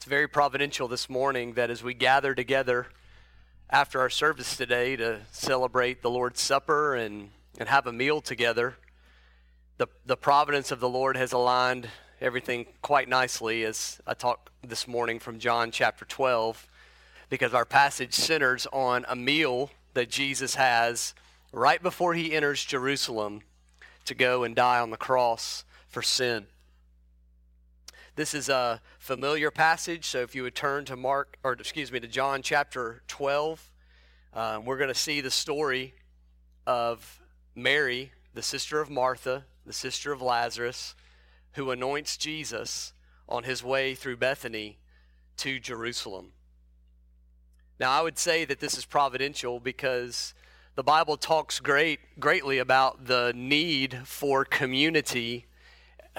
It's very providential this morning that as we gather together after our service today to celebrate the Lord's Supper and, and have a meal together, the, the providence of the Lord has aligned everything quite nicely as I talk this morning from John chapter 12, because our passage centers on a meal that Jesus has right before he enters Jerusalem to go and die on the cross for sin. This is a familiar passage, so if you would turn to Mark, or excuse me, to John chapter 12, uh, we're going to see the story of Mary, the sister of Martha, the sister of Lazarus, who anoints Jesus on his way through Bethany to Jerusalem. Now, I would say that this is providential because the Bible talks great, greatly about the need for community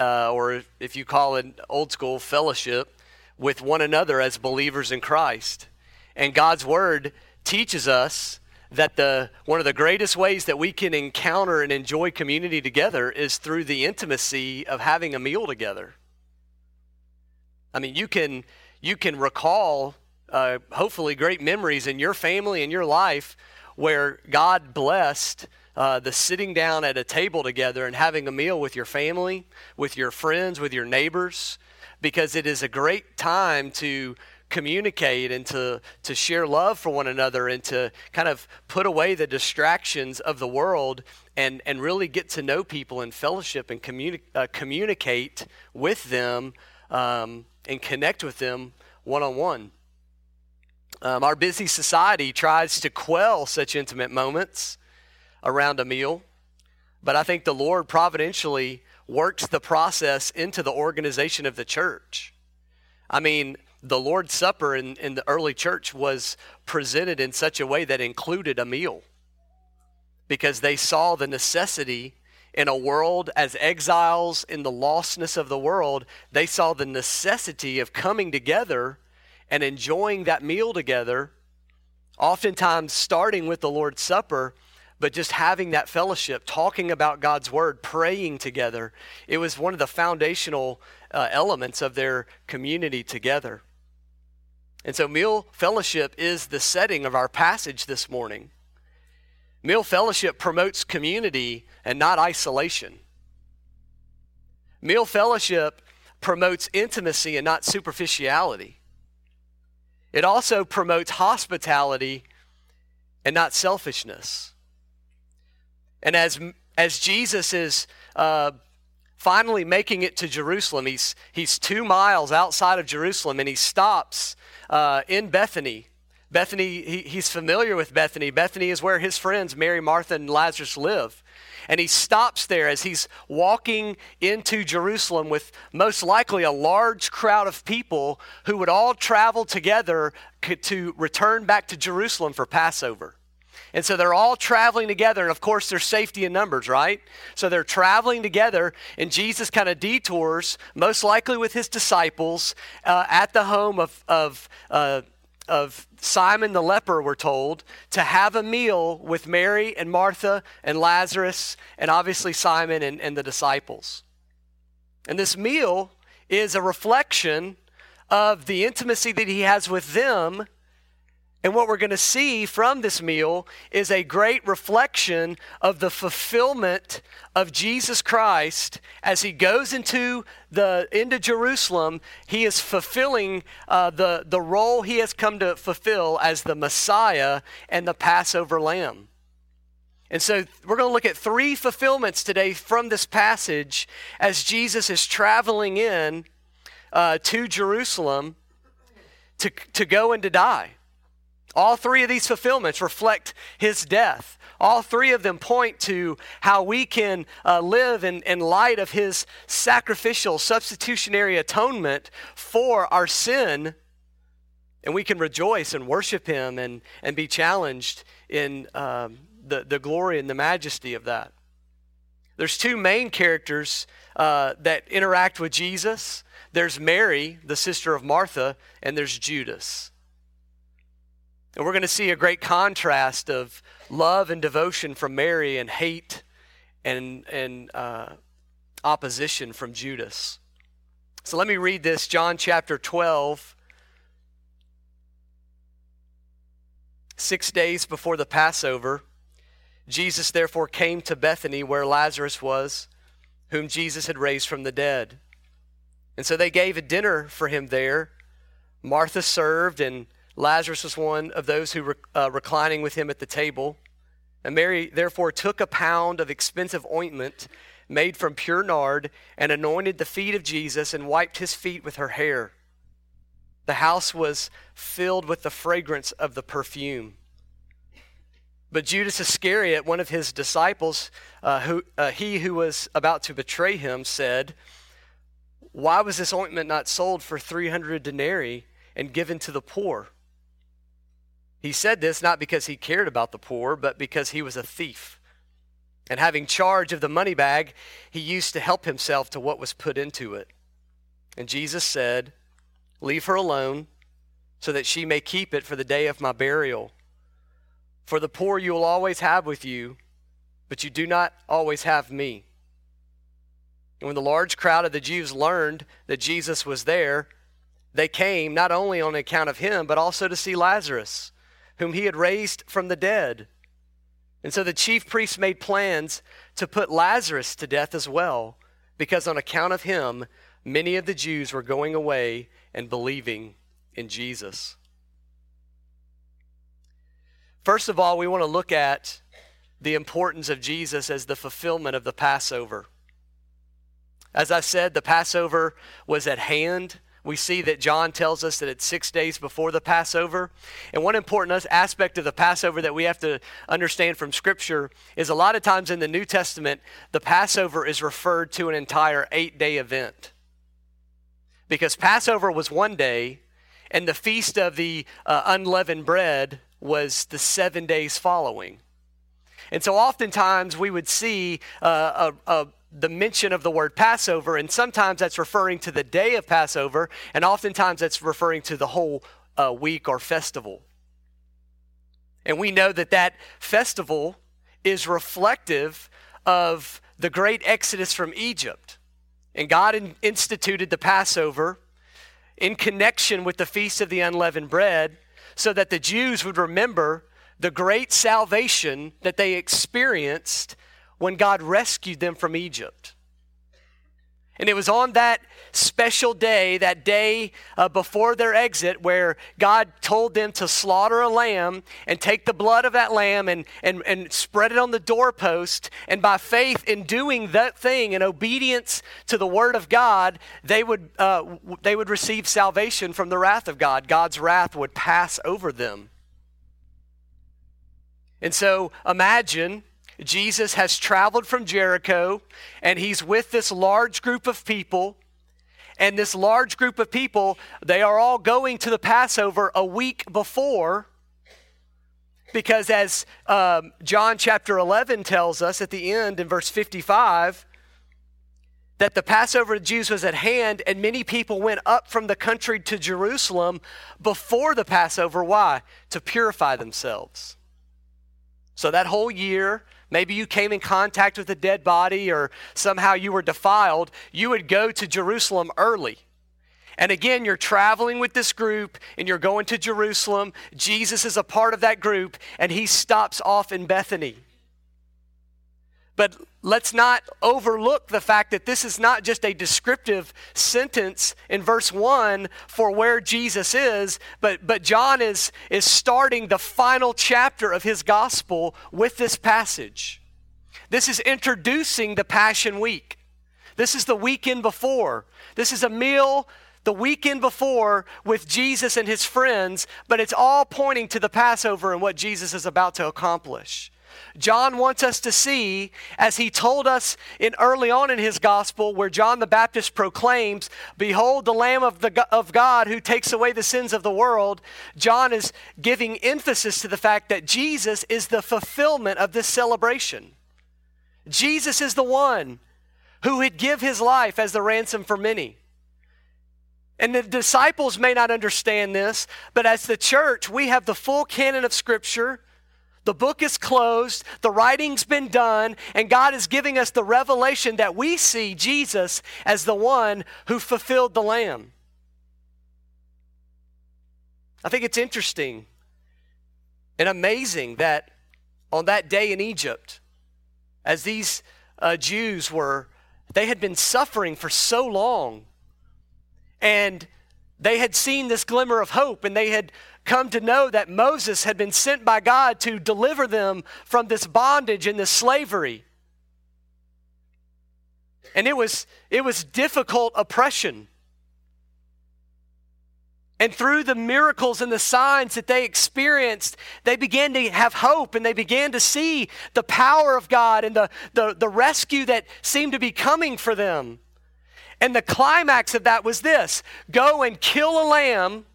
uh, or if you call it old school, fellowship with one another as believers in Christ. And God's Word teaches us that the one of the greatest ways that we can encounter and enjoy community together is through the intimacy of having a meal together. I mean, you can you can recall uh, hopefully great memories in your family and your life where God blessed uh, the sitting down at a table together and having a meal with your family, with your friends, with your neighbors, because it is a great time to communicate and to, to share love for one another and to kind of put away the distractions of the world and, and really get to know people and fellowship and communi- uh, communicate with them um, and connect with them one on one. Our busy society tries to quell such intimate moments around a meal. But I think the Lord providentially works the process into the organization of the church. I mean, the Lord's Supper in, in the early church was presented in such a way that included a meal because they saw the necessity in a world as exiles in the lostness of the world, they saw the necessity of coming together and enjoying that meal together, oftentimes starting with the Lord's Supper but just having that fellowship, talking about God's word, praying together, it was one of the foundational uh, elements of their community together. And so, meal fellowship is the setting of our passage this morning. Meal fellowship promotes community and not isolation. Meal fellowship promotes intimacy and not superficiality. It also promotes hospitality and not selfishness. And as, as Jesus is uh, finally making it to Jerusalem, he's, he's two miles outside of Jerusalem and he stops uh, in Bethany. Bethany, he, he's familiar with Bethany. Bethany is where his friends, Mary, Martha, and Lazarus, live. And he stops there as he's walking into Jerusalem with most likely a large crowd of people who would all travel together to return back to Jerusalem for Passover. And so they're all traveling together. And of course, there's safety in numbers, right? So they're traveling together, and Jesus kind of detours, most likely with his disciples, uh, at the home of, of, uh, of Simon the leper, we're told, to have a meal with Mary and Martha and Lazarus, and obviously Simon and, and the disciples. And this meal is a reflection of the intimacy that he has with them and what we're going to see from this meal is a great reflection of the fulfillment of Jesus Christ as he goes into the into Jerusalem. He is fulfilling uh, the the role he has come to fulfill as the Messiah and the Passover Lamb. And so we're going to look at three fulfillments today from this passage as Jesus is traveling in uh, to Jerusalem to to go and to die. All three of these fulfillments reflect his death. All three of them point to how we can uh, live in, in light of his sacrificial, substitutionary atonement for our sin. And we can rejoice and worship him and, and be challenged in um, the, the glory and the majesty of that. There's two main characters uh, that interact with Jesus there's Mary, the sister of Martha, and there's Judas. And we're going to see a great contrast of love and devotion from Mary and hate and, and uh, opposition from Judas. So let me read this John chapter 12. Six days before the Passover, Jesus therefore came to Bethany where Lazarus was, whom Jesus had raised from the dead. And so they gave a dinner for him there. Martha served, and Lazarus was one of those who were uh, reclining with him at the table. And Mary therefore took a pound of expensive ointment made from pure nard and anointed the feet of Jesus and wiped his feet with her hair. The house was filled with the fragrance of the perfume. But Judas Iscariot, one of his disciples, uh, who, uh, he who was about to betray him, said, Why was this ointment not sold for 300 denarii and given to the poor? He said this not because he cared about the poor, but because he was a thief. And having charge of the money bag, he used to help himself to what was put into it. And Jesus said, Leave her alone, so that she may keep it for the day of my burial. For the poor you will always have with you, but you do not always have me. And when the large crowd of the Jews learned that Jesus was there, they came not only on account of him, but also to see Lazarus, whom he had raised from the dead. And so the chief priests made plans to put Lazarus to death as well, because on account of him, many of the Jews were going away and believing in Jesus. First of all, we want to look at the importance of Jesus as the fulfillment of the Passover. As I said, the Passover was at hand. We see that John tells us that it's six days before the Passover. And one important aspect of the Passover that we have to understand from Scripture is a lot of times in the New Testament, the Passover is referred to an entire eight day event because Passover was one day, and the feast of the uh, unleavened bread was the seven days following. And so, oftentimes, we would see uh, a, a the mention of the word Passover, and sometimes that's referring to the day of Passover, and oftentimes that's referring to the whole uh, week or festival. And we know that that festival is reflective of the great exodus from Egypt. And God in, instituted the Passover in connection with the Feast of the Unleavened Bread so that the Jews would remember the great salvation that they experienced when God rescued them from Egypt. And it was on that special day, that day uh, before their exit, where God told them to slaughter a lamb and take the blood of that lamb and, and, and spread it on the doorpost. And by faith in doing that thing, in obedience to the word of God, they would, uh, they would receive salvation from the wrath of God. God's wrath would pass over them. And so imagine Jesus has traveled from Jericho and he's with this large group of people. And this large group of people, they are all going to the Passover a week before. Because as um, John chapter 11 tells us at the end in verse 55, that the Passover of the Jews was at hand, and many people went up from the country to Jerusalem before the Passover. Why? To purify themselves. So that whole year, maybe you came in contact with a dead body or somehow you were defiled, you would go to Jerusalem early. And again, you're traveling with this group and you're going to Jerusalem. Jesus is a part of that group and he stops off in Bethany. But let's not overlook the fact that this is not just a descriptive sentence in verse 1 for where Jesus is, but, but John is, is starting the final chapter of his gospel with this passage. This is introducing the Passion Week. This is the weekend before. This is a meal the weekend before with Jesus and his friends, but it's all pointing to the Passover and what Jesus is about to accomplish. John wants us to see, as he told us in early on in his gospel, where John the Baptist proclaims, Behold the Lamb of, the, of God who takes away the sins of the world. John is giving emphasis to the fact that Jesus is the fulfillment of this celebration. Jesus is the one who would give his life as the ransom for many. And the disciples may not understand this, but as the church, we have the full canon of Scripture the book is closed, the writing's been done, and God is giving us the revelation that we see Jesus as the one who fulfilled the Lamb. I think it's interesting And amazing that on that day in Egypt, as these uh, Jews were, they had been suffering for so long. And they had seen this glimmer of hope and they had come to know that Moses had been sent by God to deliver them from this bondage and this slavery. And it was, it was difficult oppression. And through the miracles and the signs that they experienced, they began to have hope and they began to see the power of God and the, the, the rescue that seemed to be coming for them. And the climax of that was this go and kill a lamb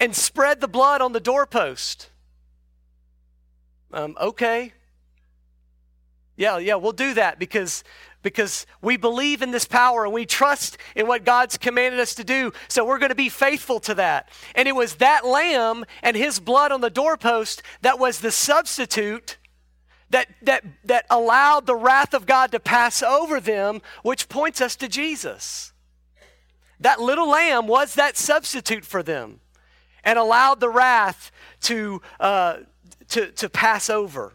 and spread the blood on the doorpost. Um, okay. Yeah, yeah, we'll do that because because we believe in this power and we trust in what God's commanded us to do. So we're going to be faithful to that. And it was that lamb and his blood on the doorpost that was the substitute that, that, that allowed the wrath of God to pass over them, which points us to Jesus. That little lamb was that substitute for them and allowed the wrath to, uh, to, to pass over.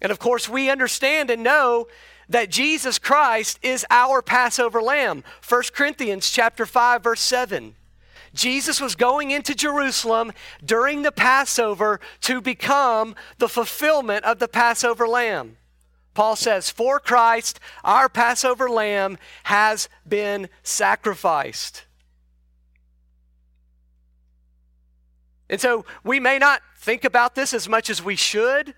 And of course, we understand and know that Jesus Christ is our Passover lamb. 1 Corinthians chapter 5 verse 7. Jesus was going into Jerusalem during the Passover to become the fulfillment of the Passover lamb. Paul says, For Christ, our Passover lamb has been sacrificed. And so we may not think about this as much as we should,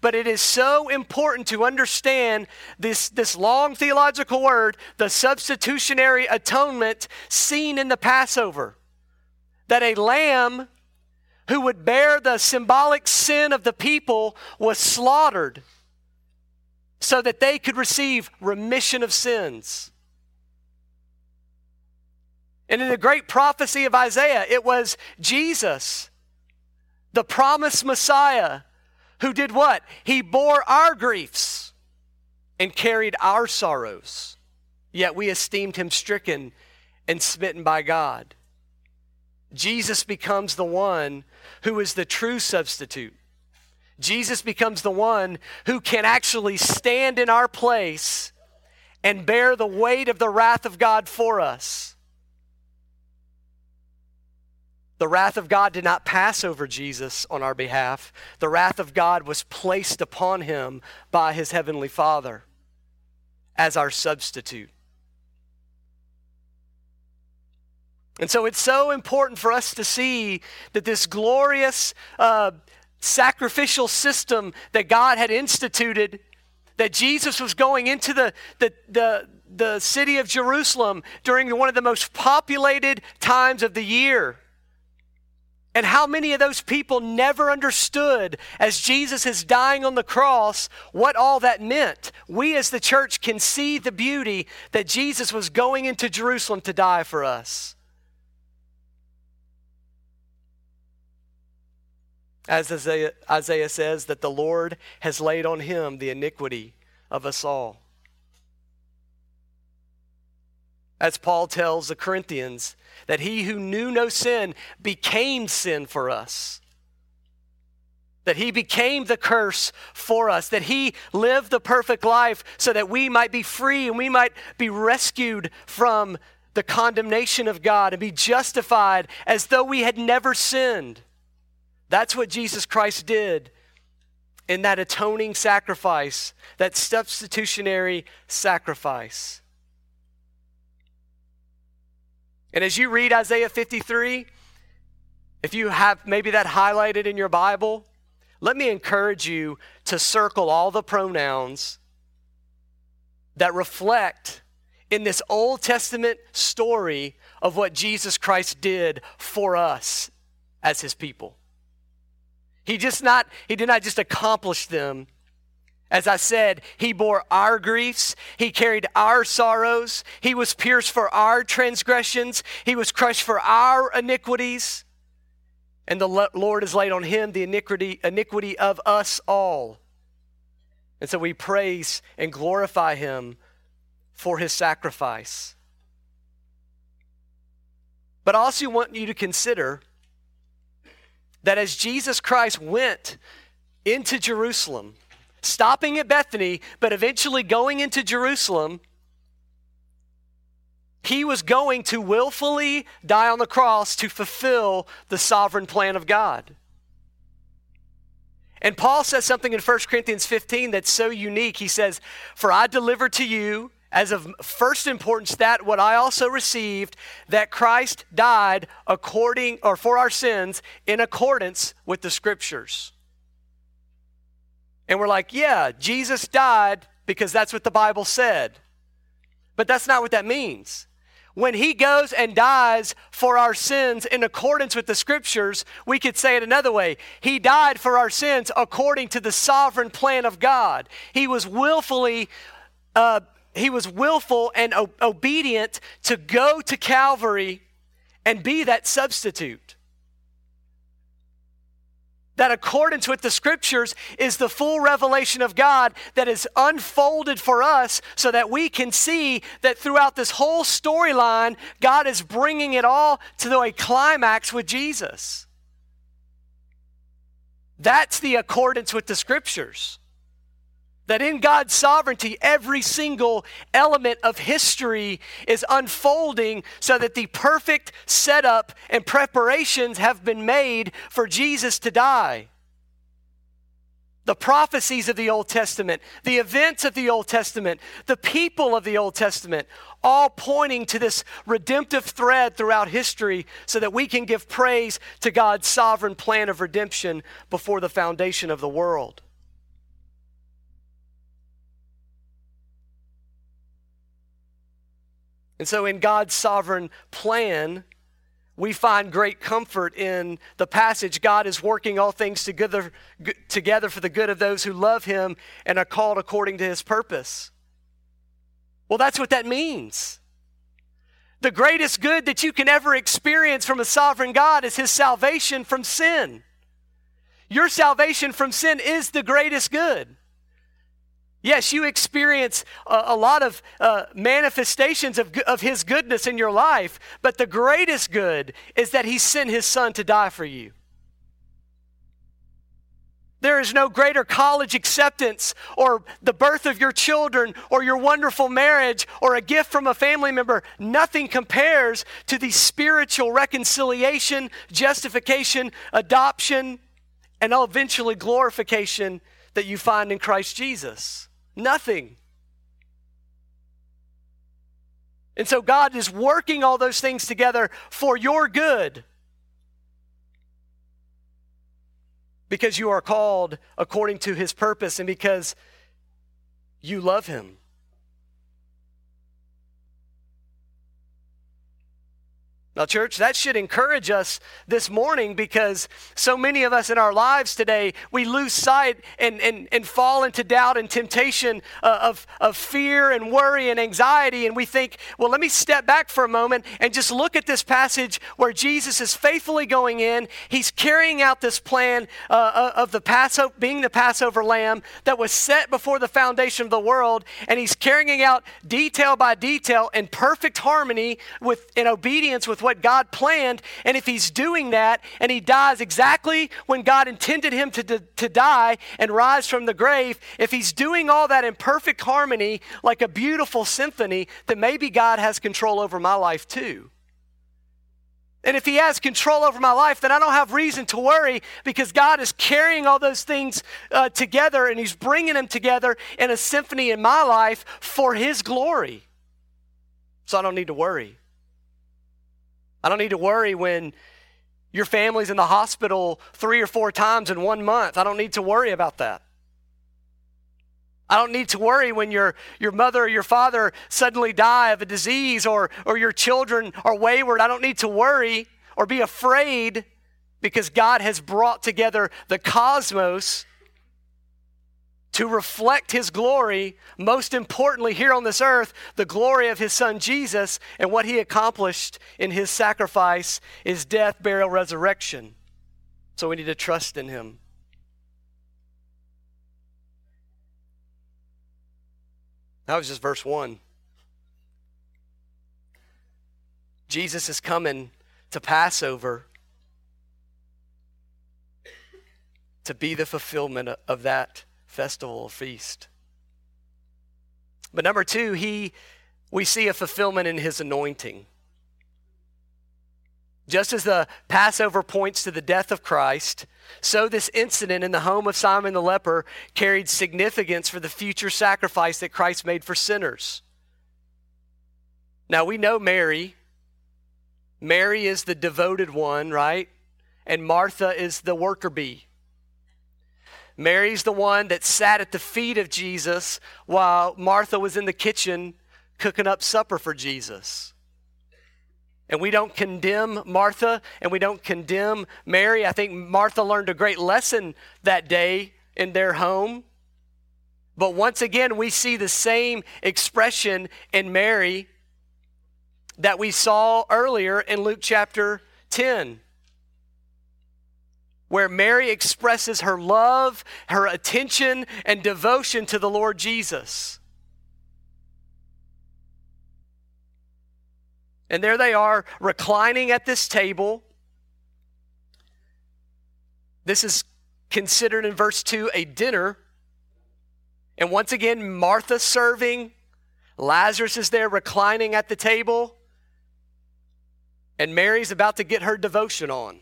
but it is so important to understand this, this long theological word, the substitutionary atonement seen in the Passover. That a lamb who would bear the symbolic sin of the people was slaughtered so that they could receive remission of sins. And in the great prophecy of Isaiah, it was Jesus the promised Messiah, who did what? He bore our griefs and carried our sorrows. Yet we esteemed him stricken and smitten by God. Jesus becomes the one who is the true substitute. Jesus becomes the one who can actually stand in our place and bear the weight of the wrath of God for us. The wrath of God did not pass over Jesus on our behalf. The wrath of God was placed upon him by his heavenly Father as our substitute. And so it's so important for us to see that this glorious uh, sacrificial system that God had instituted, that Jesus was going into the, the, the, the city of Jerusalem during one of the most populated times of the year and how many of those people never understood as Jesus is dying on the cross what all that meant? We as the church can see the beauty that Jesus was going into Jerusalem to die for us. As Isaiah, Isaiah says, that the Lord has laid on him the iniquity of us all. As Paul tells the Corinthians, that he who knew no sin became sin for us. That he became the curse for us, that he lived the perfect life so that we might be free and we might be rescued from the condemnation of God and be justified as though we had never sinned. That's what Jesus Christ did in that atoning sacrifice, that substitutionary sacrifice. And as you read Isaiah 53, if you have maybe that highlighted in your Bible, let me encourage you to circle all the pronouns that reflect in this Old Testament story of what Jesus Christ did for us as his people. He just not he did not just accomplish them as I said, he bore our griefs. He carried our sorrows. He was pierced for our transgressions. He was crushed for our iniquities. And the Lord has laid on him the iniquity, iniquity of us all. And so we praise and glorify him for his sacrifice. But I also want you to consider that as Jesus Christ went into Jerusalem, stopping at Bethany, but eventually going into Jerusalem, he was going to willfully die on the cross to fulfill the sovereign plan of God. And Paul says something in 1 Corinthians 15 that's so unique. He says, For I delivered to you as of first importance that what I also received, that Christ died according or for our sins in accordance with the scriptures. And we're like, yeah, Jesus died because that's what the Bible said. But that's not what that means. When he goes and dies for our sins in accordance with the scriptures, we could say it another way. He died for our sins according to the sovereign plan of God. He was willfully uh, he was willful and o- obedient to go to Calvary and be that substitute. That accordance with the scriptures is the full revelation of God that is unfolded for us so that we can see that throughout this whole storyline, God is bringing it all to a climax with Jesus. That's the accordance with the scriptures. That in God's sovereignty, every single element of history is unfolding so that the perfect setup and preparations have been made for Jesus to die. The prophecies of the Old Testament, the events of the Old Testament, the people of the Old Testament, all pointing to this redemptive thread throughout history so that we can give praise to God's sovereign plan of redemption before the foundation of the world. And so, in God's sovereign plan, we find great comfort in the passage God is working all things together, together for the good of those who love Him and are called according to His purpose. Well, that's what that means. The greatest good that you can ever experience from a sovereign God is His salvation from sin. Your salvation from sin is the greatest good. Yes, you experience a, a lot of uh, manifestations of, of His goodness in your life, but the greatest good is that He sent His Son to die for you. There is no greater college acceptance or the birth of your children or your wonderful marriage or a gift from a family member. Nothing compares to the spiritual reconciliation, justification, adoption, and eventually glorification that you find in Christ Jesus. Nothing. And so God is working all those things together for your good. Because you are called according to his purpose and because you love him. Now, church, that should encourage us this morning because so many of us in our lives today, we lose sight and, and, and fall into doubt and temptation uh, of, of fear and worry and anxiety. And we think, well, let me step back for a moment and just look at this passage where Jesus is faithfully going in. He's carrying out this plan uh, uh of the Passover, being the Passover lamb that was set before the foundation of the world. And he's carrying out detail by detail in perfect harmony with, in obedience with with what God planned. And if he's doing that and he dies exactly when God intended him to, to, to die and rise from the grave, if he's doing all that in perfect harmony, like a beautiful symphony, then maybe God has control over my life too. And if he has control over my life, then I don't have reason to worry because God is carrying all those things uh, together and he's bringing them together in a symphony in my life for his glory. So I don't need to worry. I don't need to worry when your family's in the hospital three or four times in one month. I don't need to worry about that. I don't need to worry when your, your mother or your father suddenly die of a disease or, or your children are wayward. I don't need to worry or be afraid because God has brought together the cosmos to reflect his glory, most importantly, here on this earth, the glory of his son Jesus and what he accomplished in his sacrifice, his death, burial, resurrection. So we need to trust in him. That was just verse 1. Jesus is coming to Passover to be the fulfillment of that festival feast. But number two, he, we see a fulfillment in his anointing. Just as the Passover points to the death of Christ, so this incident in the home of Simon the leper carried significance for the future sacrifice that Christ made for sinners. Now we know Mary. Mary is the devoted one, right? And Martha is the worker bee. Mary's the one that sat at the feet of Jesus while Martha was in the kitchen cooking up supper for Jesus. And we don't condemn Martha and we don't condemn Mary. I think Martha learned a great lesson that day in their home. But once again, we see the same expression in Mary that we saw earlier in Luke chapter 10 where Mary expresses her love, her attention, and devotion to the Lord Jesus. And there they are, reclining at this table. This is considered in verse 2 a dinner. And once again, Martha serving. Lazarus is there reclining at the table. And Mary's about to get her devotion on.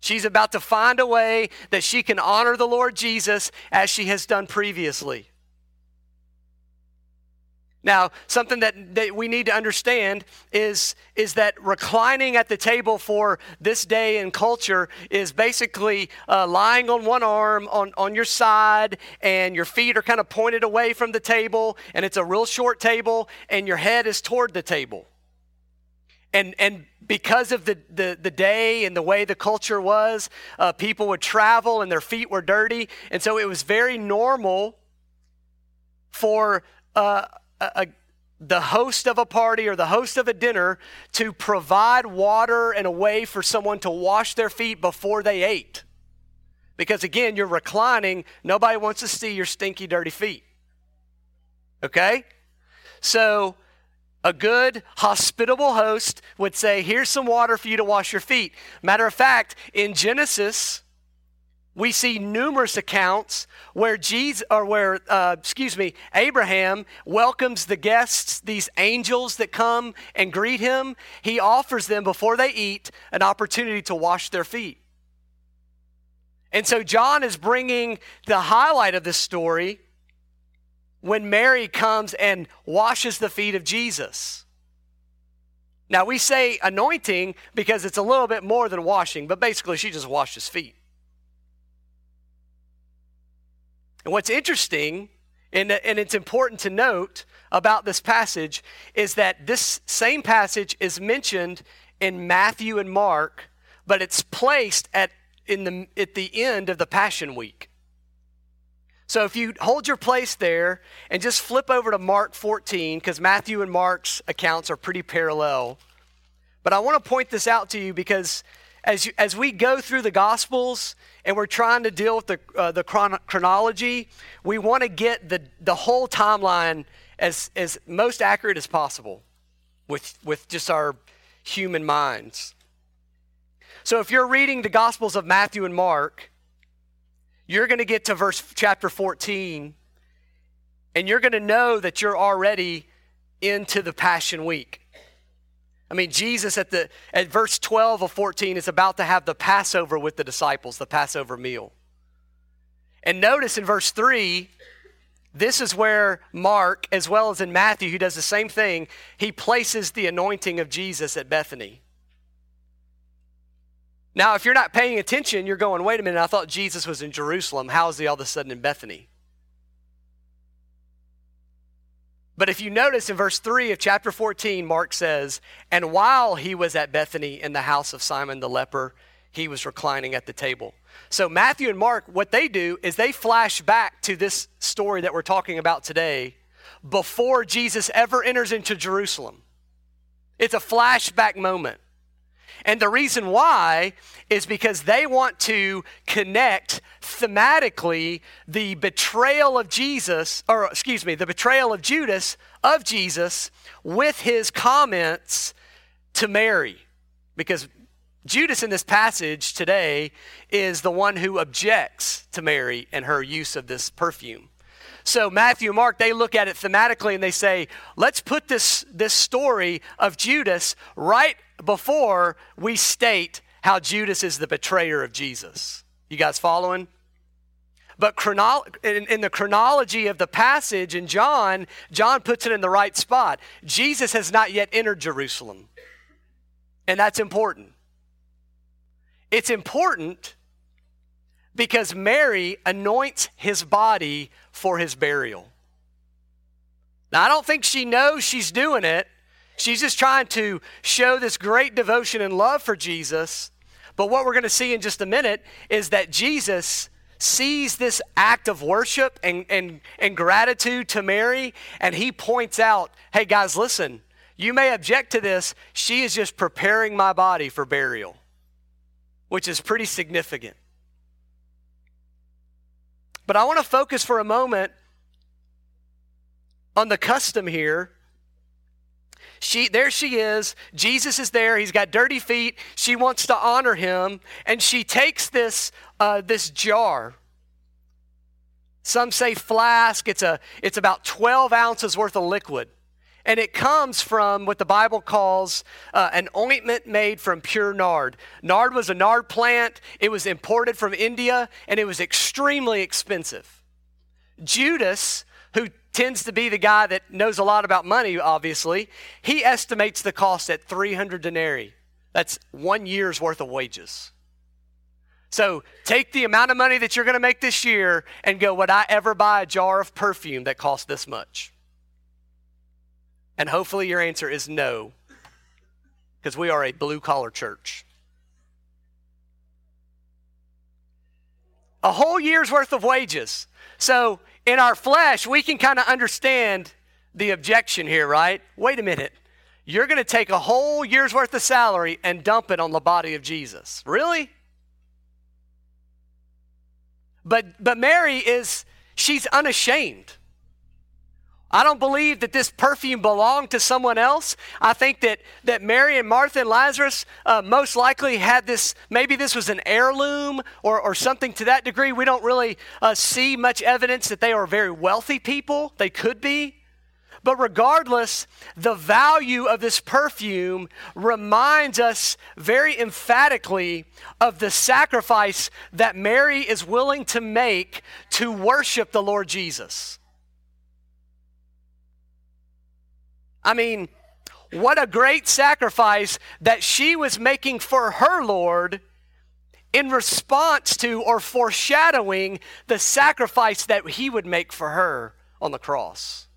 She's about to find a way that she can honor the Lord Jesus as she has done previously. Now, something that, that we need to understand is, is that reclining at the table for this day and culture is basically uh, lying on one arm on, on your side, and your feet are kind of pointed away from the table, and it's a real short table, and your head is toward the table. And, and because of the, the, the day and the way the culture was, uh, people would travel and their feet were dirty. And so it was very normal for uh, a, a, the host of a party or the host of a dinner to provide water and a way for someone to wash their feet before they ate. Because again, you're reclining, nobody wants to see your stinky, dirty feet. Okay? So, a good, hospitable host would say, Here's some water for you to wash your feet. Matter of fact, in Genesis, we see numerous accounts where Jesus, or where, uh, excuse me, Abraham welcomes the guests, these angels that come and greet him. He offers them before they eat an opportunity to wash their feet. And so John is bringing the highlight of this story when Mary comes and washes the feet of Jesus. Now, we say anointing because it's a little bit more than washing, but basically, she just washed his feet. And what's interesting, and, and it's important to note about this passage, is that this same passage is mentioned in Matthew and Mark, but it's placed at, in the, at the end of the Passion Week. So if you hold your place there and just flip over to Mark 14, because Matthew and Mark's accounts are pretty parallel. But I want to point this out to you because as, you, as we go through the Gospels and we're trying to deal with the, uh, the chron- chronology, we want to get the, the whole timeline as, as most accurate as possible with, with just our human minds. So if you're reading the Gospels of Matthew and Mark, you're going to get to verse chapter 14 and you're going to know that you're already into the passion week. I mean jesus at the at verse 12 of 14 is about to have the passover with the disciples the passover meal. And notice in verse 3 this is where mark as well as in matthew who does the same thing. He places the anointing of jesus at bethany now, if you're not paying attention, you're going, wait a minute, I thought Jesus was in Jerusalem. How is he all of a sudden in Bethany? But if you notice in verse 3 of chapter 14, Mark says, And while he was at Bethany in the house of Simon the leper, he was reclining at the table. So, Matthew and Mark, what they do is they flash back to this story that we're talking about today before Jesus ever enters into Jerusalem. It's a flashback moment. And the reason why is because they want to connect thematically the betrayal of Jesus, or excuse me, the betrayal of Judas of Jesus with his comments to Mary. Because Judas in this passage today is the one who objects to Mary and her use of this perfume. So Matthew Mark, they look at it thematically and they say, let's put this, this story of Judas right before we state how Judas is the betrayer of Jesus. You guys following? But chronolo- in, in, the chronology of the passage in John, John puts it in the right spot. Jesus has not yet entered Jerusalem. And that's important. It's important because Mary anoints his body for his burial. Now, I don't think she knows she's doing it. She's just trying to show this great devotion and love for Jesus. But what we're going to see in just a minute is that Jesus sees this act of worship and, and, and gratitude to Mary, and he points out, hey, guys, listen, you may object to this. She is just preparing my body for burial, which is pretty significant. But I want to focus for a moment on the custom here. She, there she is. Jesus is there. He's got dirty feet. She wants to honor him, and she takes this uh, this jar. Some say flask. It's a it's about 12 ounces worth of liquid. And it comes from what the Bible calls uh, an ointment made from pure nard. Nard was a nard plant, it was imported from India, and it was extremely expensive. Judas, who tends to be the guy that knows a lot about money, obviously, he estimates the cost at 300 denarii. That's one year's worth of wages. So take the amount of money that you're going to make this year and go, would I ever buy a jar of perfume that costs this much? And hopefully your answer is no, because we are a blue collar church. A whole year's worth of wages. So in our flesh, we can kind of understand the objection here, right? Wait a minute. You're going to take a whole year's worth of salary and dump it on the body of Jesus. Really? But but Mary is she's unashamed. I don't believe that this perfume belonged to someone else. I think that, that Mary and Martha and Lazarus uh, most likely had this, maybe this was an heirloom or, or something to that degree. We don't really uh, see much evidence that they are very wealthy people. They could be. But regardless, the value of this perfume reminds us very emphatically of the sacrifice that Mary is willing to make to worship the Lord Jesus. I mean, what a great sacrifice that she was making for her Lord in response to or foreshadowing the sacrifice that he would make for her on the cross.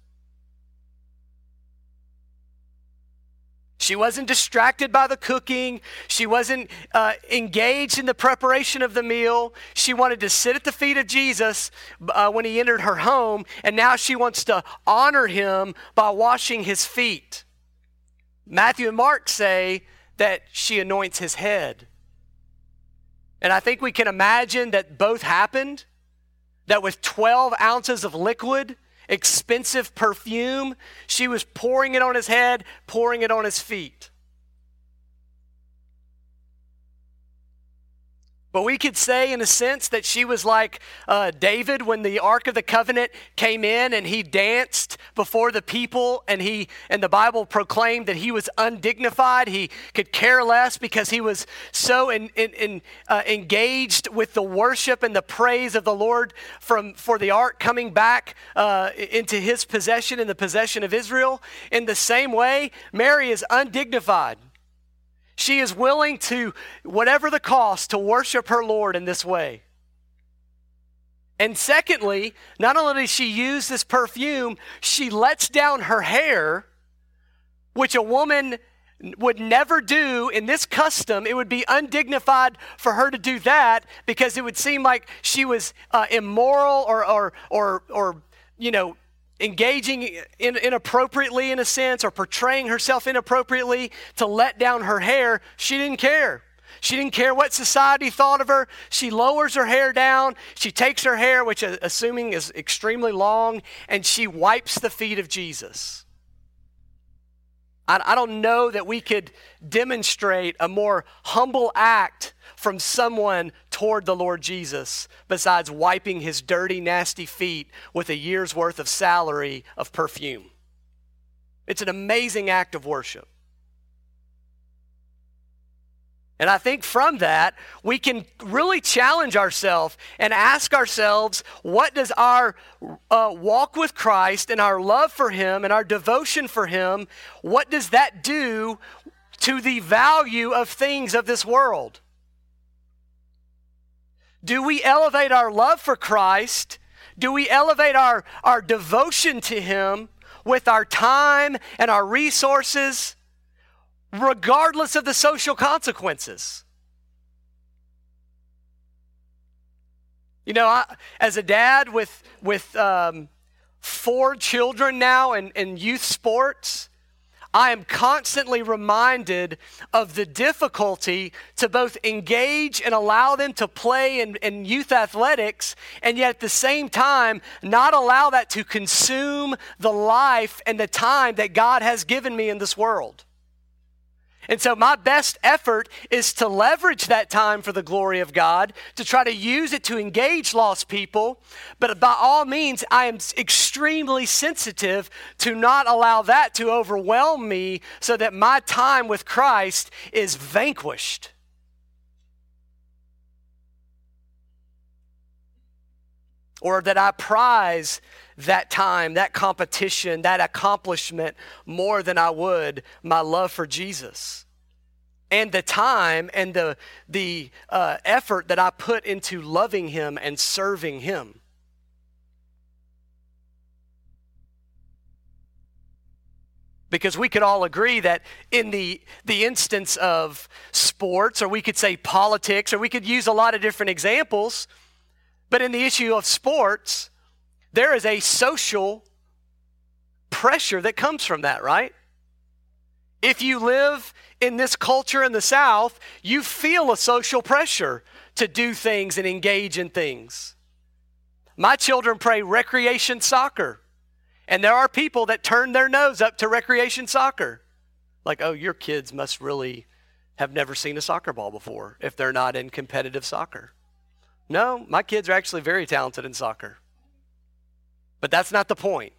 She wasn't distracted by the cooking. She wasn't uh, engaged in the preparation of the meal. She wanted to sit at the feet of Jesus uh, when he entered her home, and now she wants to honor him by washing his feet. Matthew and Mark say that she anoints his head. And I think we can imagine that both happened. That with 12 ounces of liquid, expensive perfume. She was pouring it on his head, pouring it on his feet. But we could say, in a sense, that she was like uh, David when the Ark of the Covenant came in and he danced before the people, and he and the Bible proclaimed that he was undignified. He could care less because he was so in, in, in, uh, engaged with the worship and the praise of the Lord from for the Ark coming back uh, into his possession in the possession of Israel. In the same way, Mary is undignified. She is willing to, whatever the cost, to worship her Lord in this way. And secondly, not only does she use this perfume, she lets down her hair, which a woman would never do in this custom. It would be undignified for her to do that because it would seem like she was uh, immoral or, or, or, or, you know, engaging in, inappropriately in a sense or portraying herself inappropriately to let down her hair, she didn't care. She didn't care what society thought of her. She lowers her hair down. She takes her hair, which uh, assuming is extremely long, and she wipes the feet of Jesus. I, I don't know that we could demonstrate a more humble act from someone toward the Lord Jesus besides wiping his dirty, nasty feet with a year's worth of salary of perfume. It's an amazing act of worship. And I think from that, we can really challenge ourselves and ask ourselves what does our uh, walk with Christ and our love for Him and our devotion for Him, what does that do to the value of things of this world? Do we elevate our love for Christ? Do we elevate our, our devotion to Him with our time and our resources? regardless of the social consequences. You know, I, as a dad with, with um, four children now in, in youth sports, I am constantly reminded of the difficulty to both engage and allow them to play in, in, youth athletics, and yet at the same time, not allow that to consume the life and the time that God has given me in this world. And so, my best effort is to leverage that time for the glory of God, to try to use it to engage lost people. But by all means, I am extremely sensitive to not allow that to overwhelm me so that my time with Christ is vanquished. Or that I prize that time, that competition, that accomplishment more than I would my love for Jesus. And the time and the, the uh, effort that I put into loving Him and serving Him. because we could all agree that in the, the instance of sports, or we could say politics, or we could use a lot of different examples, but in the issue of sports, there is a social pressure that comes from that, right? If you live in this culture in the South, you feel a social pressure to do things and engage in things. My children play recreation soccer, and there are people that turn their nose up to recreation soccer. Like, oh, your kids must really have never seen a soccer ball before if they're not in competitive soccer. No, my kids are actually very talented in soccer. But that's not the point.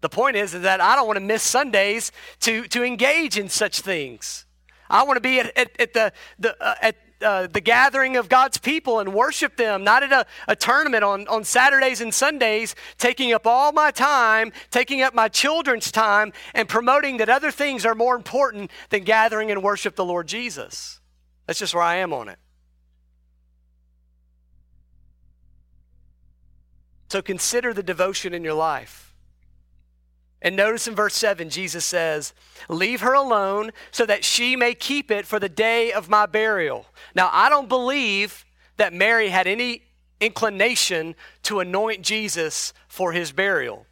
The point is, is that I don't want to miss Sundays to, to engage in such things. I want to be at, at, at the, the, uh, at uh, the gathering of God's people and worship them, not at a, a tournament on, on Saturdays and Sundays, taking up all my time, taking up my children's time, and promoting that other things are more important than gathering and worship the Lord Jesus. That's just where I am on it. So consider the devotion in your life. And notice in verse 7, Jesus says, Leave her alone so that she may keep it for the day of my burial. Now, I don't believe that Mary had any inclination to anoint Jesus for his burial.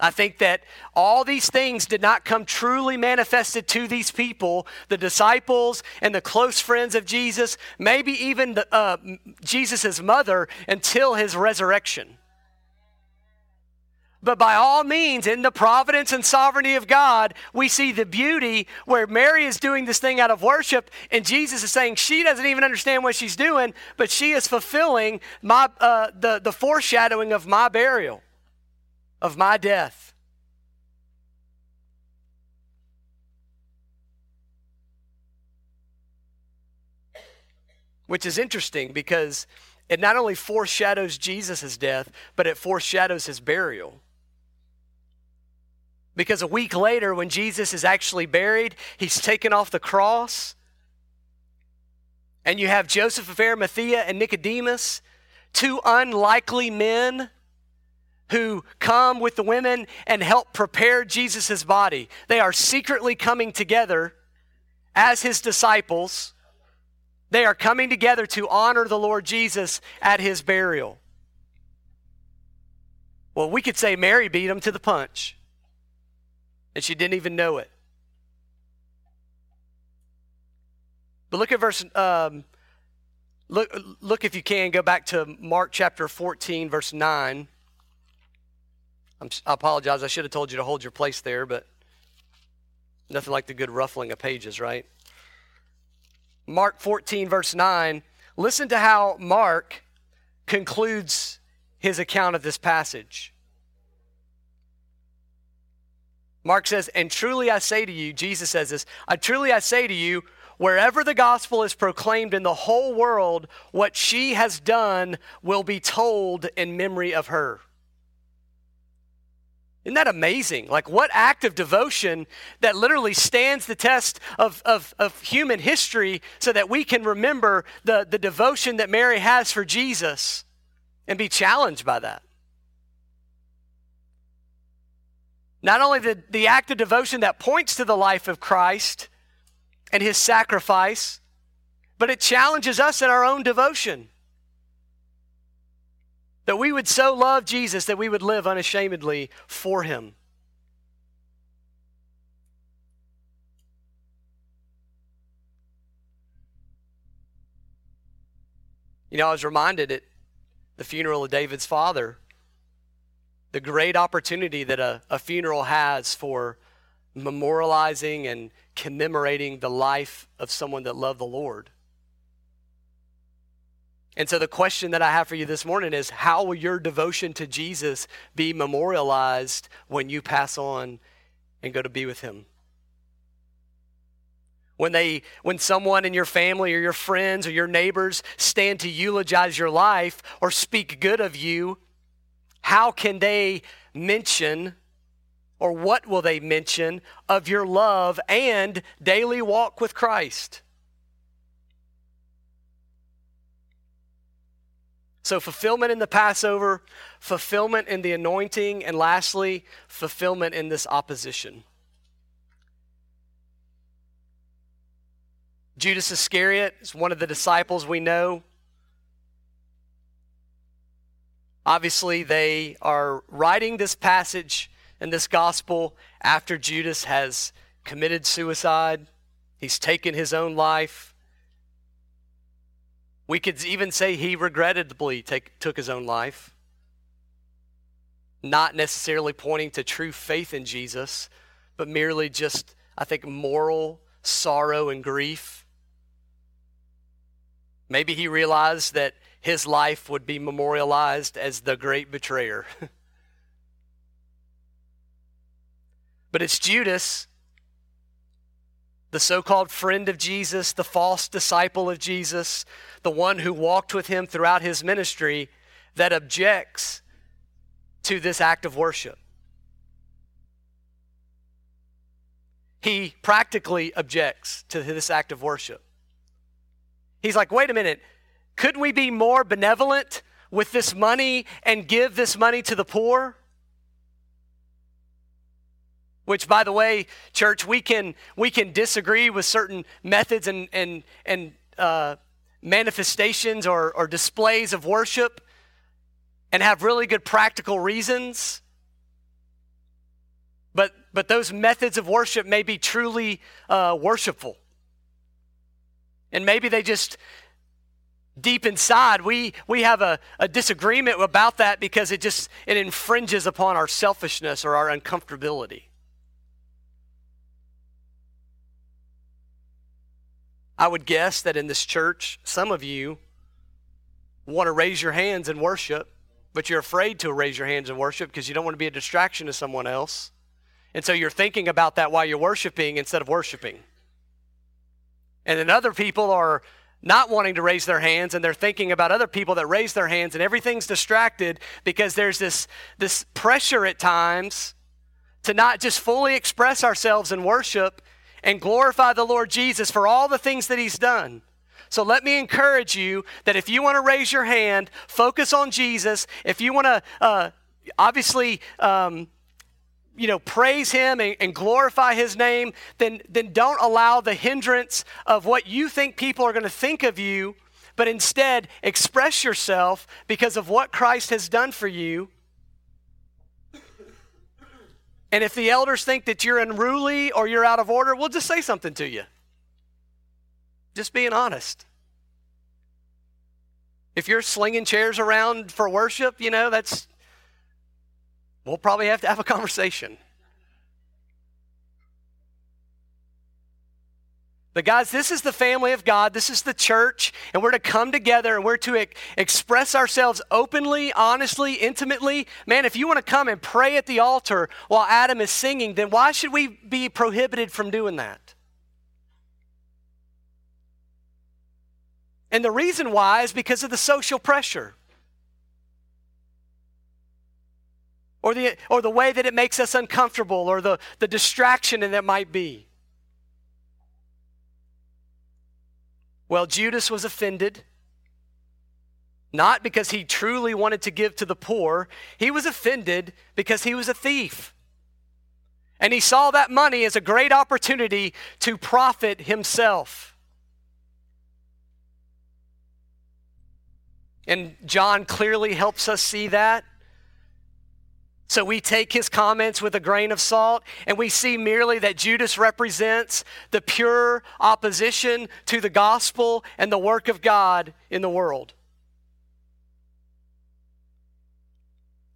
I think that all these things did not come truly manifested to these people, the disciples and the close friends of Jesus, maybe even uh, Jesus' mother, until his resurrection. But by all means, in the providence and sovereignty of God, we see the beauty where Mary is doing this thing out of worship, and Jesus is saying she doesn't even understand what she's doing, but she is fulfilling my, uh, the, the foreshadowing of my burial of my death. Which is interesting because it not only foreshadows Jesus' death, but it foreshadows his burial. Because a week later, when Jesus is actually buried, he's taken off the cross. And you have Joseph of Arimathea and Nicodemus, two unlikely men who come with the women and help prepare Jesus' body. They are secretly coming together as his disciples. They are coming together to honor the Lord Jesus at his burial. Well, we could say Mary beat him to the punch, and she didn't even know it. But look at verse. Um, look, look if you can. Go back to Mark chapter 14, verse 9. I'm, I apologize. I should have told you to hold your place there, but nothing like the good ruffling of pages, right? Mark 14, verse 9. Listen to how Mark concludes his account of this passage. Mark says, And truly I say to you, Jesus says this, I truly I say to you, wherever the gospel is proclaimed in the whole world, what she has done will be told in memory of her. Isn't that amazing? Like, what act of devotion that literally stands the test of, of, of human history so that we can remember the, the devotion that Mary has for Jesus and be challenged by that? Not only the, the act of devotion that points to the life of Christ and his sacrifice, but it challenges us in our own devotion. That we would so love Jesus that we would live unashamedly for him. You know, I was reminded at the funeral of David's father, the great opportunity that a, a funeral has for memorializing and commemorating the life of someone that loved the Lord. And so, the question that I have for you this morning is how will your devotion to Jesus be memorialized when you pass on and go to be with him? When, they, when someone in your family or your friends or your neighbors stand to eulogize your life or speak good of you, how can they mention or what will they mention of your love and daily walk with Christ? So, fulfillment in the Passover, fulfillment in the anointing, and lastly, fulfillment in this opposition. Judas Iscariot is one of the disciples we know. Obviously, they are writing this passage and this gospel after Judas has committed suicide. He's taken his own life. We could even say he regrettably take, took his own life, not necessarily pointing to true faith in Jesus, but merely just, I think, moral sorrow and grief. Maybe he realized that his life would be memorialized as the great betrayer. but it's Judas the so called friend of Jesus, the false disciple of Jesus, the one who walked with him throughout his ministry, that objects to this act of worship. He practically objects to this act of worship. He's like, wait a minute, could we be more benevolent with this money and give this money to the poor? Which by the way church we can we can disagree with certain methods and and and uh, manifestations or, or displays of worship and have really good practical reasons. But but those methods of worship may be truly uh, worshipful. And maybe they just deep inside we we have a, a disagreement about that because it just it infringes upon our selfishness or our uncomfortability I would guess that in this church, some of you want to raise your hands and worship, but you're afraid to raise your hands and worship because you don't want to be a distraction to someone else. And so you're thinking about that while you're worshiping instead of worshiping. And then other people are not wanting to raise their hands and they're thinking about other people that raise their hands and everything's distracted because there's this, this pressure at times to not just fully express ourselves in worship and glorify the Lord Jesus for all the things that He's done. So let me encourage you that if you want to raise your hand, focus on Jesus. If you want to, uh, obviously, um, you know, praise Him and, and glorify His name, then then don't allow the hindrance of what you think people are going to think of you, but instead express yourself because of what Christ has done for you and if the elders think that you're unruly or you're out of order, we'll just say something to you. Just being honest. If you're slinging chairs around for worship, you know, that's We'll probably have to have a conversation. But, guys, this is the family of God. This is the church. And we're to come together and we're to e- express ourselves openly, honestly, intimately. Man, if you want to come and pray at the altar while Adam is singing, then why should we be prohibited from doing that? And the reason why is because of the social pressure. Or the, or the way that it makes us uncomfortable, or the, the distraction that might be. Well, Judas was offended, not because he truly wanted to give to the poor, he was offended because he was a thief. And he saw that money as a great opportunity to profit himself. And John clearly helps us see that. So we take his comments with a grain of salt and we see merely that Judas represents the pure opposition to the gospel and the work of God in the world.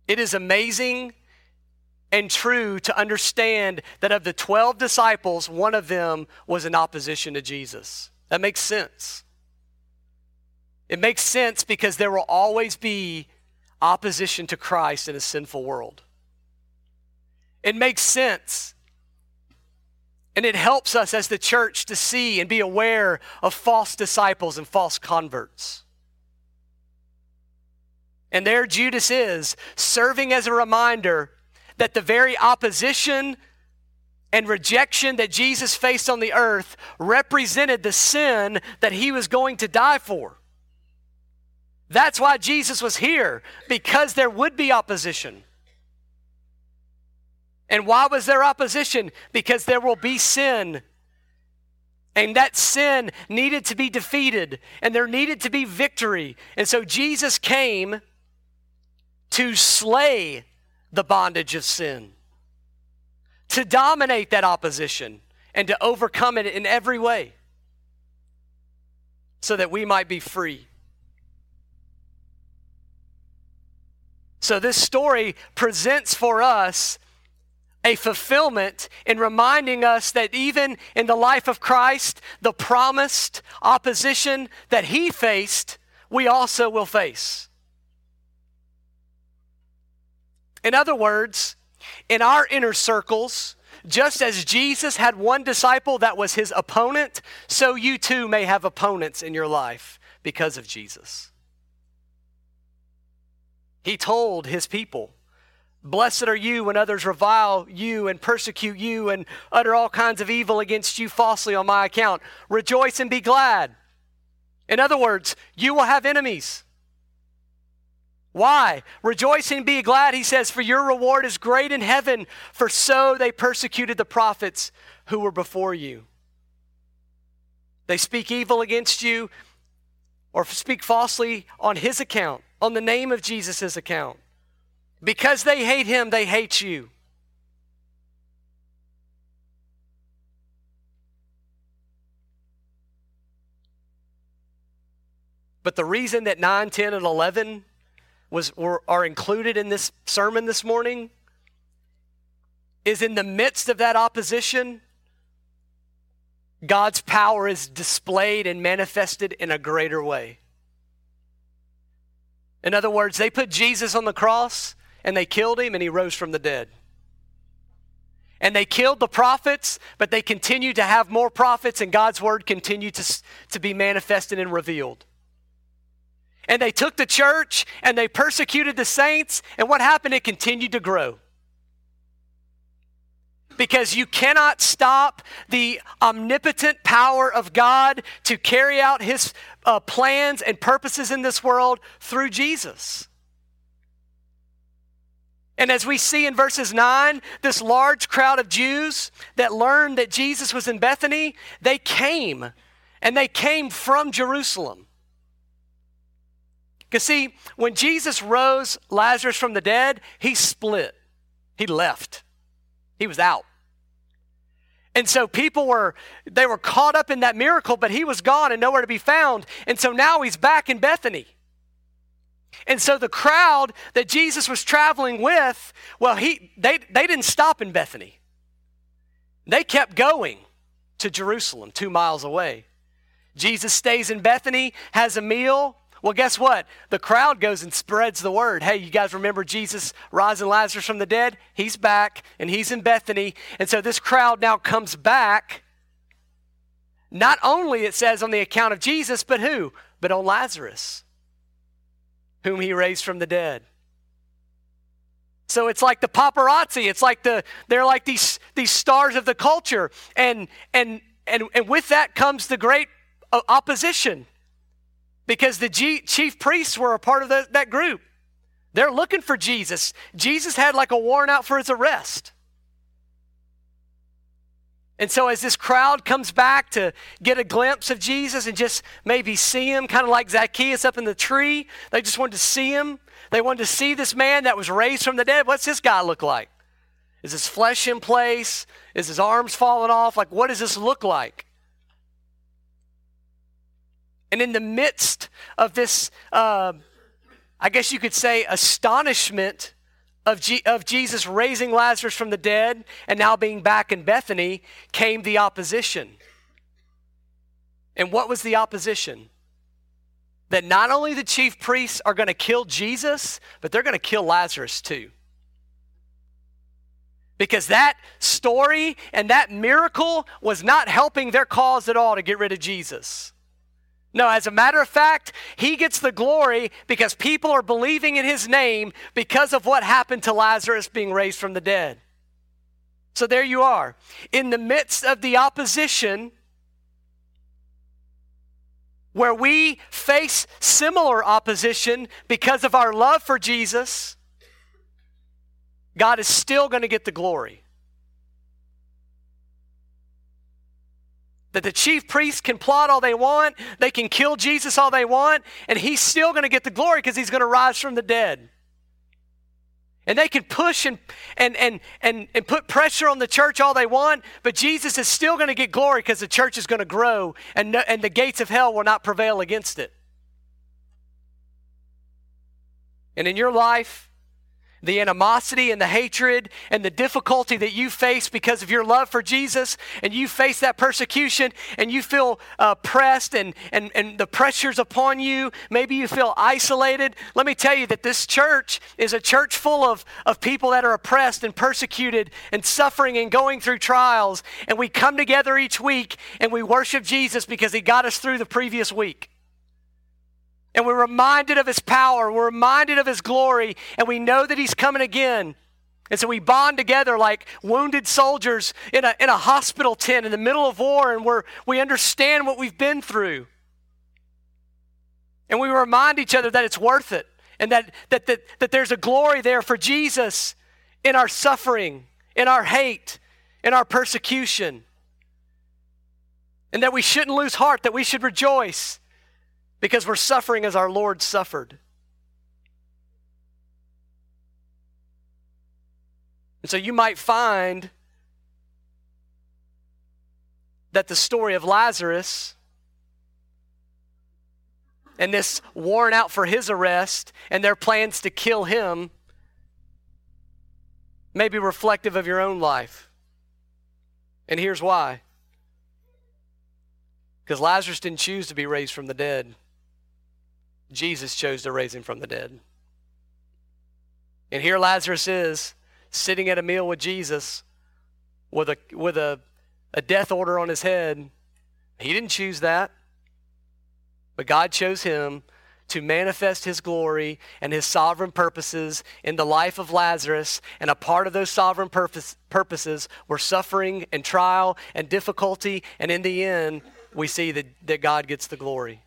It is amazing and true to understand that of the 12 disciples, one of them was in opposition to Jesus. That makes sense. It makes sense because there will always be opposition to Christ in a sinful world. It makes sense. And it helps us as the church to see and be aware of false disciples and false converts. And there Judas is, serving as a reminder that the very opposition and rejection that Jesus faced on the earth represented the sin that he was going to die for. That's why Jesus was here, because there would be opposition. And why was there opposition? Because there will be sin. And that sin needed to be defeated, and there needed to be victory. And so Jesus came to slay the bondage of sin, to dominate that opposition, and to overcome it in every way so that we might be free. So, this story presents for us a fulfillment in reminding us that even in the life of Christ, the promised opposition that he faced, we also will face. In other words, in our inner circles, just as Jesus had one disciple that was his opponent, so you too may have opponents in your life because of Jesus. He told his people, Blessed are you when others revile you and persecute you and utter all kinds of evil against you falsely on my account. Rejoice and be glad. In other words, you will have enemies. Why? Rejoice and be glad, he says, for your reward is great in heaven, for so they persecuted the prophets who were before you. They speak evil against you or speak falsely on his account on the name of Jesus' account. Because they hate him, they hate you. But the reason that 9, 10, and 11 was, were, are included in this sermon this morning is in the midst of that opposition, God's power is displayed and manifested in a greater way. In other words, they put Jesus on the cross and they killed him and he rose from the dead. And they killed the prophets, but they continued to have more prophets and God's word continued to, to be manifested and revealed. And they took the church and they persecuted the saints, and what happened? It continued to grow because you cannot stop the omnipotent power of God to carry out his uh, plans and purposes in this world through Jesus. And as we see in verses 9, this large crowd of Jews that learned that Jesus was in Bethany, they came, and they came from Jerusalem. Because, see, when Jesus rose Lazarus from the dead, he split, he left. He was out. And so people were they were caught up in that miracle, but he was gone and nowhere to be found. And so now he's back in Bethany. And so the crowd that Jesus was traveling with, well, he, they, they didn't stop in Bethany. They kept going to Jerusalem, two miles away. Jesus stays in Bethany, has a meal. Well, guess what? The crowd goes and spreads the word. Hey, you guys remember Jesus rising Lazarus from the dead? He's back and he's in Bethany. And so this crowd now comes back. Not only, it says on the account of Jesus, but who? But on Lazarus whom he raised from the dead. So it's like the paparazzi. It's like the they're like these these stars of the culture, and and and and with that comes the great uh, opposition, because the G, chief priests were a part of the, that group. They're looking for Jesus. Jesus had like a warrant out for his arrest. And so, as this crowd comes back to get a glimpse of Jesus and just maybe see him, kind of like Zacchaeus up in the tree, they just wanted to see him. They wanted to see this man that was raised from the dead. What's this guy look like? Is his flesh in place? Is his arms falling off? Like, what does this look like? And in the midst of this, uh, I guess you could say, astonishment of, G- of Jesus raising Lazarus from the dead and now being back in Bethany came the opposition. And what was the opposition? That not only the chief priests are going to kill Jesus, but they're going to kill Lazarus too. Because that story and that miracle was not helping their cause at all to get rid of Jesus. No, as a matter of fact, he gets the glory because people are believing in his name because of what happened to Lazarus being raised from the dead. So there you are. In the midst of the opposition, where we face similar opposition because of our love for Jesus, God is still going to get the glory. That the chief priests can plot all they want, they can kill Jesus all they want, and he's still going to get the glory because he's going to rise from the dead. And they can push and, and, and, and, and put pressure on the church all they want, but Jesus is still going to get glory because the church is going to grow and, no, and the gates of hell will not prevail against it. And in your life, the animosity and the hatred and the difficulty that you face because of your love for Jesus, and you face that persecution and you feel uh, pressed and, and, and the pressures upon you, maybe you feel isolated. Let me tell you that this church is a church full of, of people that are oppressed and persecuted and suffering and going through trials. And we come together each week and we worship Jesus because he got us through the previous week. And we're reminded of his power, we're reminded of his glory, and we know that he's coming again. And so we bond together like wounded soldiers in a, in a hospital tent in the middle of war, and we're, we understand what we've been through. And we remind each other that it's worth it, and that, that, that, that there's a glory there for Jesus in our suffering, in our hate, in our persecution. And that we shouldn't lose heart, that we should rejoice because we're suffering as our Lord suffered. And so you might find that the story of Lazarus and this warrant out for his arrest and their plans to kill him may be reflective of your own life. And here's why because Lazarus didn't choose to be raised from the dead. Jesus chose to raise him from the dead. And here Lazarus is sitting at a meal with Jesus with a, with a, a death order on his head. He didn't choose that, but God chose him to manifest his glory and his sovereign purposes in the life of Lazarus. And a part of those sovereign purpose, purposes were suffering and trial and difficulty. And in the end, we see that, that God gets the glory.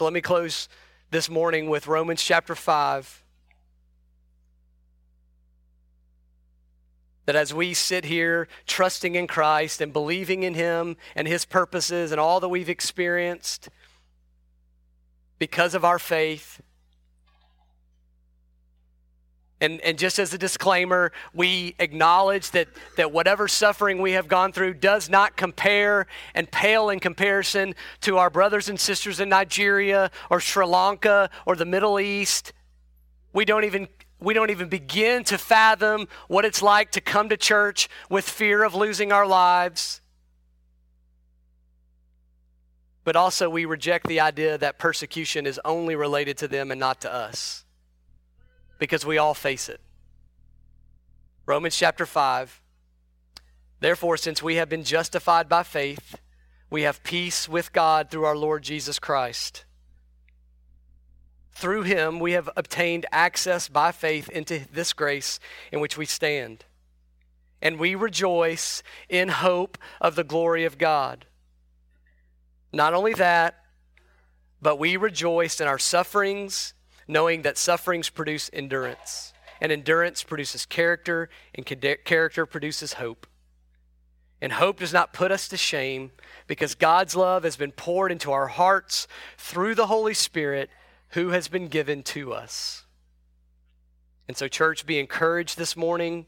So let me close this morning with Romans chapter 5. That as we sit here trusting in Christ and believing in Him and His purposes and all that we've experienced because of our faith, And, and just as a disclaimer, we acknowledge that, that whatever suffering we have gone through does not compare and pale in comparison to our brothers and sisters in Nigeria or Sri Lanka or the Middle East. We don't even we don't even begin to fathom what it's like to come to church with fear of losing our lives. But also, we reject the idea that persecution is only related to them and not to us because we all face it. Romans chapter 5. Therefore, since we have been justified by faith, we have peace with God through our Lord Jesus Christ. Through him, we have obtained access by faith into this grace in which we stand. And we rejoice in hope of the glory of God. Not only that, but we rejoice in our sufferings knowing that sufferings produce endurance, and endurance produces character, and character produces hope. And hope does not put us to shame because God's love has been poured into our hearts through the Holy Spirit who has been given to us. And so, church, be encouraged this morning,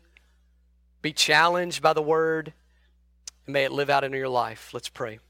be challenged by the word, and may it live out in your life. Let's pray.